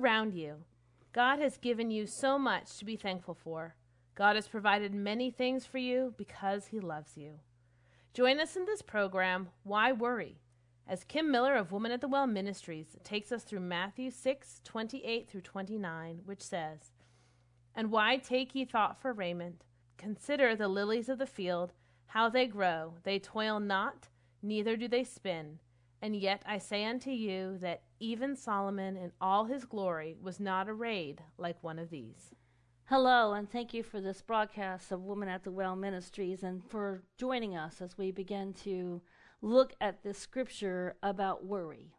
Around you. God has given you so much to be thankful for. God has provided many things for you because He loves you. Join us in this program, Why Worry? as Kim Miller of Woman at the Well Ministries takes us through Matthew 6 28 through 29, which says, And why take ye thought for raiment? Consider the lilies of the field, how they grow. They toil not, neither do they spin. And yet I say unto you that even Solomon in all his glory was not arrayed like one of these. Hello, and thank you for this broadcast of Women at the Well Ministries and for joining us as we begin to look at this scripture about worry.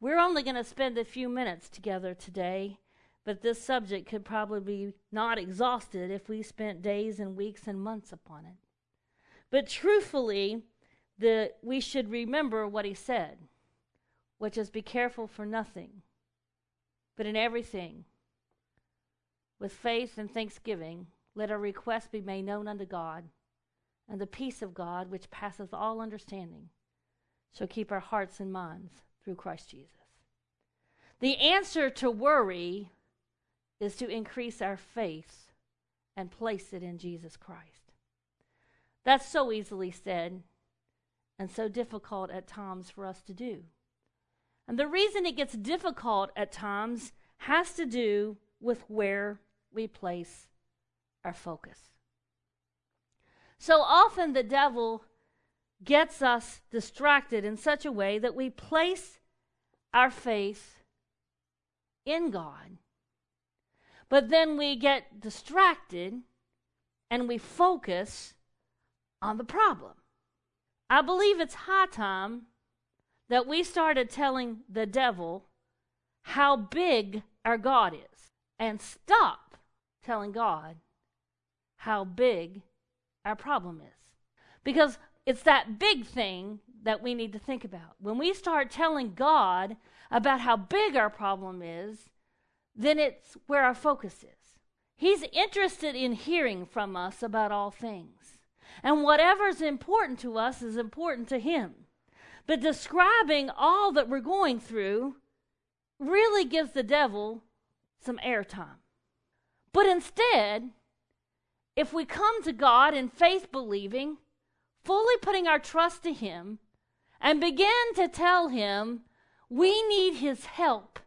We're only going to spend a few minutes together today, but this subject could probably be not exhausted if we spent days and weeks and months upon it. But truthfully, the, we should remember what he said, which is be careful for nothing, but in everything with faith and thanksgiving, let our requests be made known unto God, and the peace of God, which passeth all understanding, shall keep our hearts and minds through Christ Jesus. The answer to worry is to increase our faith and place it in Jesus Christ. That's so easily said and so difficult at times for us to do. And the reason it gets difficult at times has to do with where we place our focus. So often the devil gets us distracted in such a way that we place our faith in God. But then we get distracted and we focus on the problem. I believe it's high time that we started telling the devil how big our God is and stop telling God how big our problem is. Because it's that big thing that we need to think about. When we start telling God about how big our problem is, then it's where our focus is. He's interested in hearing from us about all things. And whatever's important to us is important to Him. But describing all that we're going through really gives the devil some airtime. But instead, if we come to God in faith believing, fully putting our trust to Him, and begin to tell Him we need His help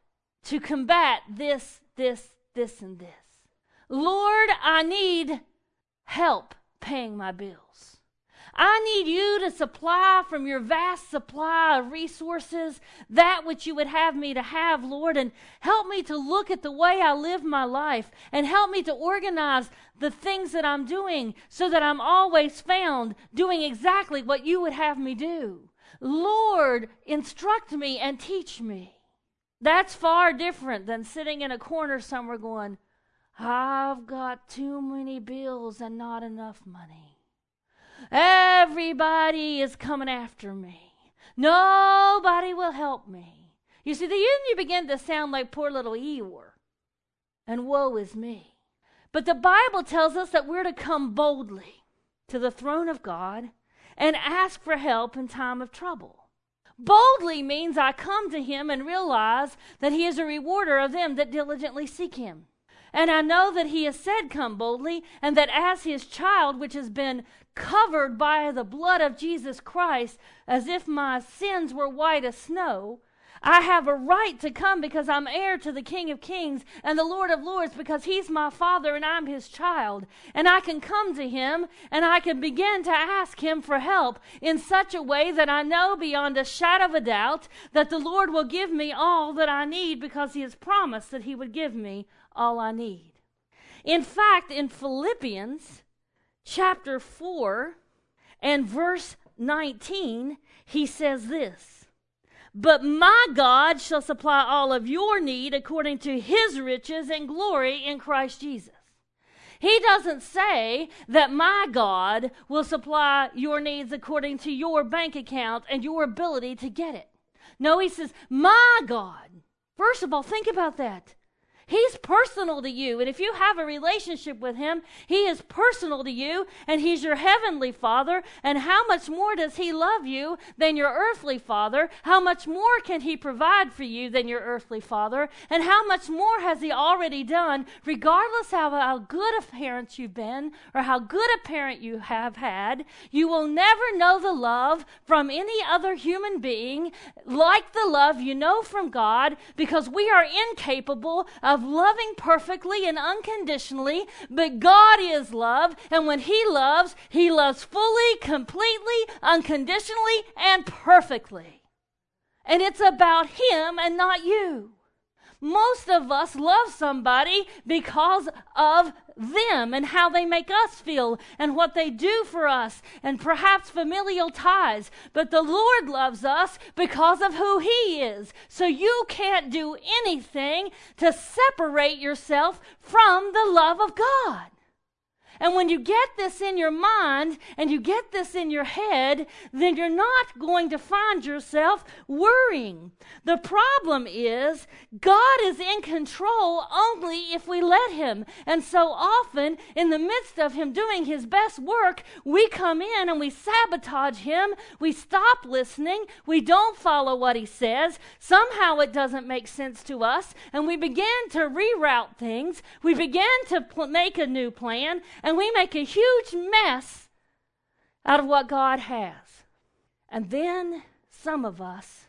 to combat this, this, this, and this. Lord, I need help paying my bills. I need you to supply from your vast supply of resources that which you would have me to have, Lord, and help me to look at the way I live my life and help me to organize the things that I'm doing so that I'm always found doing exactly what you would have me do. Lord, instruct me and teach me. That's far different than sitting in a corner somewhere going, I've got too many bills and not enough money. Everybody is coming after me. Nobody will help me. You see, then you begin to sound like poor little Eeyore. And woe is me. But the Bible tells us that we're to come boldly to the throne of God and ask for help in time of trouble. Boldly means I come to him and realize that he is a rewarder of them that diligently seek him. And I know that he has said, Come boldly, and that as his child, which has been covered by the blood of Jesus Christ, as if my sins were white as snow, I have a right to come because I'm heir to the King of Kings and the Lord of Lords because He's my Father and I'm His child. And I can come to Him and I can begin to ask Him for help in such a way that I know beyond a shadow of a doubt that the Lord will give me all that I need because He has promised that He would give me all I need. In fact, in Philippians chapter 4 and verse 19, he says this But my God shall supply all of your need according to his riches and glory in Christ Jesus. He doesn't say that my God will supply your needs according to your bank account and your ability to get it. No, he says, my God. First of all, think about that. He's personal to you. And if you have a relationship with Him, He is personal to you, and He's your heavenly Father. And how much more does He love you than your earthly Father? How much more can He provide for you than your earthly Father? And how much more has He already done, regardless of how good a parent you've been or how good a parent you have had? You will never know the love from any other human being like the love you know from God because we are incapable of of loving perfectly and unconditionally, but God is love, and when He loves, He loves fully, completely, unconditionally, and perfectly. And it's about Him and not you. Most of us love somebody because of them and how they make us feel and what they do for us and perhaps familial ties. But the Lord loves us because of who He is. So you can't do anything to separate yourself from the love of God. And when you get this in your mind and you get this in your head, then you're not going to find yourself worrying. The problem is God is in control only if we let Him. And so often, in the midst of Him doing His best work, we come in and we sabotage Him. We stop listening. We don't follow what He says. Somehow it doesn't make sense to us. And we begin to reroute things. We begin to pl- make a new plan and we make a huge mess out of what God has. And then some of us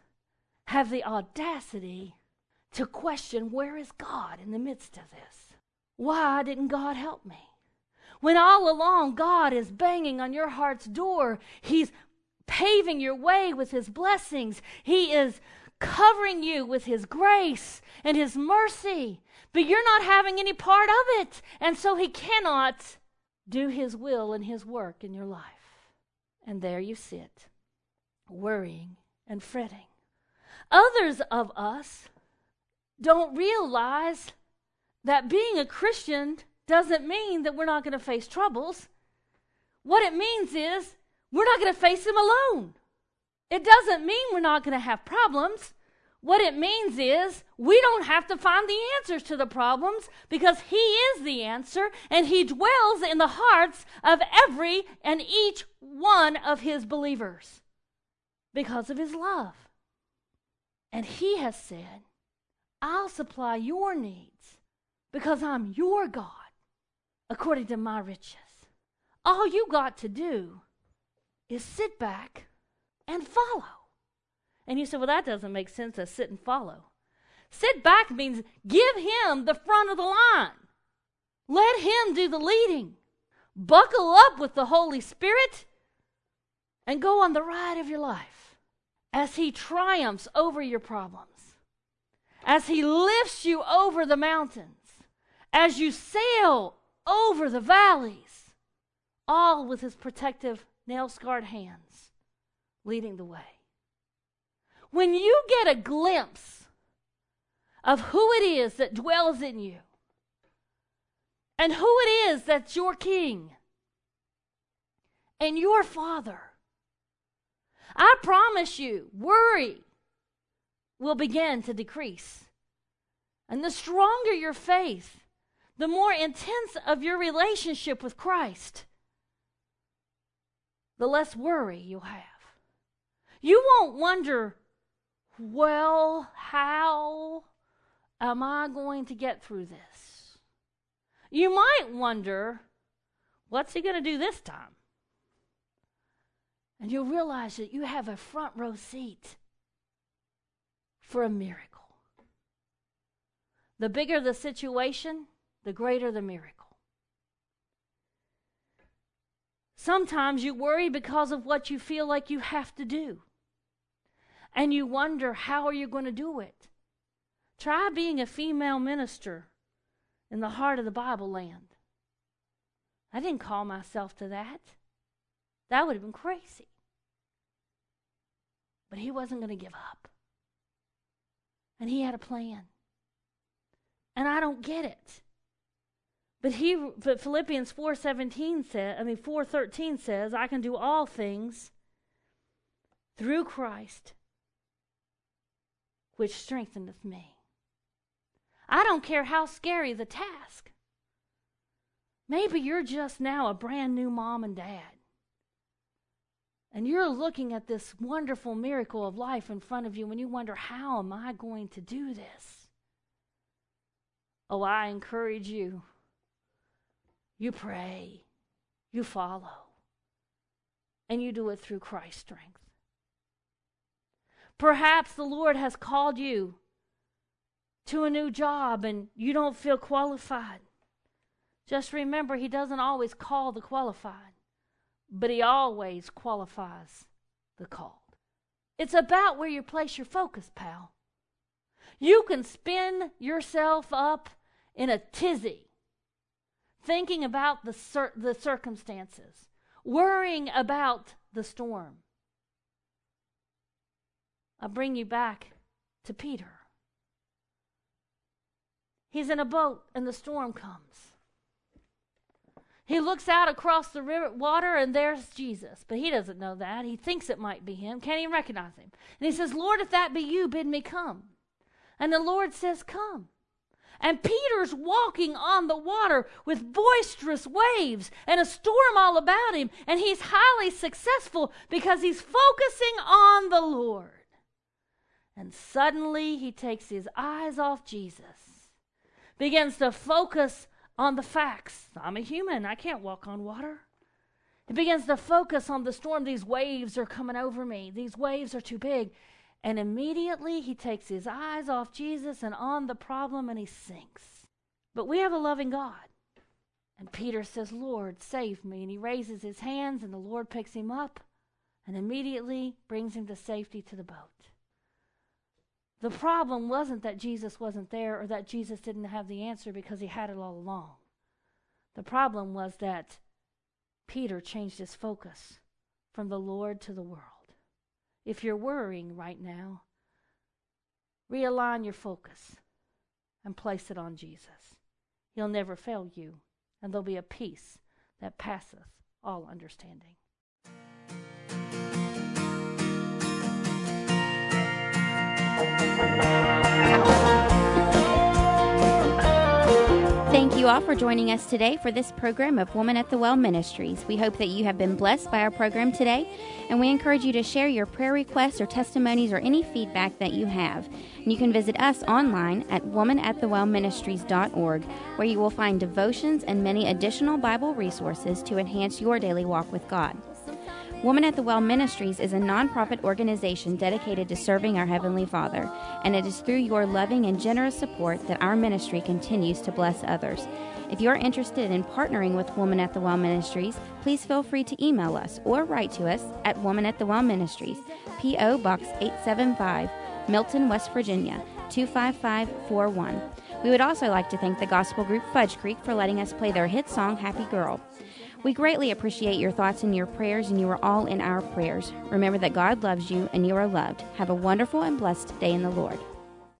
have the audacity to question where is God in the midst of this? Why didn't God help me? When all along God is banging on your heart's door, He's paving your way with His blessings, He is covering you with His grace and His mercy, but you're not having any part of it. And so He cannot do His will and His work in your life. And there you sit, worrying and fretting. Others of us don't realize that being a Christian doesn't mean that we're not going to face troubles. What it means is we're not going to face them alone. It doesn't mean we're not going to have problems. What it means is we don't have to find the answers to the problems because He is the answer and He dwells in the hearts of every and each one of His believers because of His love. And He has said, I'll supply your needs because I'm your God according to my riches. All you got to do is sit back and follow. And you say, well, that doesn't make sense to sit and follow. Sit back means give him the front of the line. Let him do the leading. Buckle up with the Holy Spirit and go on the ride of your life as he triumphs over your problems, as he lifts you over the mountains, as you sail over the valleys, all with his protective nail scarred hands leading the way. When you get a glimpse of who it is that dwells in you and who it is that's your king and your father, I promise you, worry will begin to decrease. And the stronger your faith, the more intense of your relationship with Christ, the less worry you'll have. You won't wonder well, how am I going to get through this? You might wonder, what's he going to do this time? And you'll realize that you have a front row seat for a miracle. The bigger the situation, the greater the miracle. Sometimes you worry because of what you feel like you have to do. And you wonder, how are you going to do it? Try being a female minister in the heart of the Bible land. I didn't call myself to that. That would have been crazy. But he wasn't going to give up. And he had a plan. And I don't get it. But he but Philippians 4:17 says, I mean 4:13 says, I can do all things through Christ which strengtheneth me. I don't care how scary the task. Maybe you're just now a brand new mom and dad. And you're looking at this wonderful miracle of life in front of you and you wonder, how am I going to do this? Oh, I encourage you you pray, you follow, and you do it through Christ's strength. Perhaps the Lord has called you to a new job and you don't feel qualified. Just remember, He doesn't always call the qualified, but He always qualifies the called. It's about where you place your focus, pal. You can spin yourself up in a tizzy thinking about the, cir- the circumstances, worrying about the storm. I bring you back to Peter. He's in a boat and the storm comes. He looks out across the river water and there's Jesus, but he doesn't know that. He thinks it might be him. Can't even recognize him. And he says, Lord, if that be you, bid me come. And the Lord says, Come. And Peter's walking on the water with boisterous waves and a storm all about him. And he's highly successful because he's focusing on the Lord. And suddenly he takes his eyes off Jesus, begins to focus on the facts. I'm a human, I can't walk on water. He begins to focus on the storm. These waves are coming over me, these waves are too big. And immediately he takes his eyes off Jesus and on the problem and he sinks. But we have a loving God. And Peter says, Lord, save me. And he raises his hands and the Lord picks him up and immediately brings him to safety to the boat. The problem wasn't that Jesus wasn't there or that Jesus didn't have the answer because he had it all along. The problem was that Peter changed his focus from the Lord to the world. If you're worrying right now, realign your focus and place it on Jesus. He'll never fail you, and there'll be a peace that passeth all understanding. Thank you all for joining us today for this program of Woman at the Well Ministries. We hope that you have been blessed by our program today, and we encourage you to share your prayer requests or testimonies or any feedback that you have. And you can visit us online at womanatthewellministries.org, where you will find devotions and many additional Bible resources to enhance your daily walk with God. Woman at the Well Ministries is a nonprofit organization dedicated to serving our Heavenly Father, and it is through your loving and generous support that our ministry continues to bless others. If you're interested in partnering with Woman at the Well Ministries, please feel free to email us or write to us at Woman at the Well Ministries, P.O. Box 875, Milton, West Virginia 25541. We would also like to thank the gospel group Fudge Creek for letting us play their hit song Happy Girl. We greatly appreciate your thoughts and your prayers, and you are all in our prayers. Remember that God loves you and you are loved. Have a wonderful and blessed day in the Lord.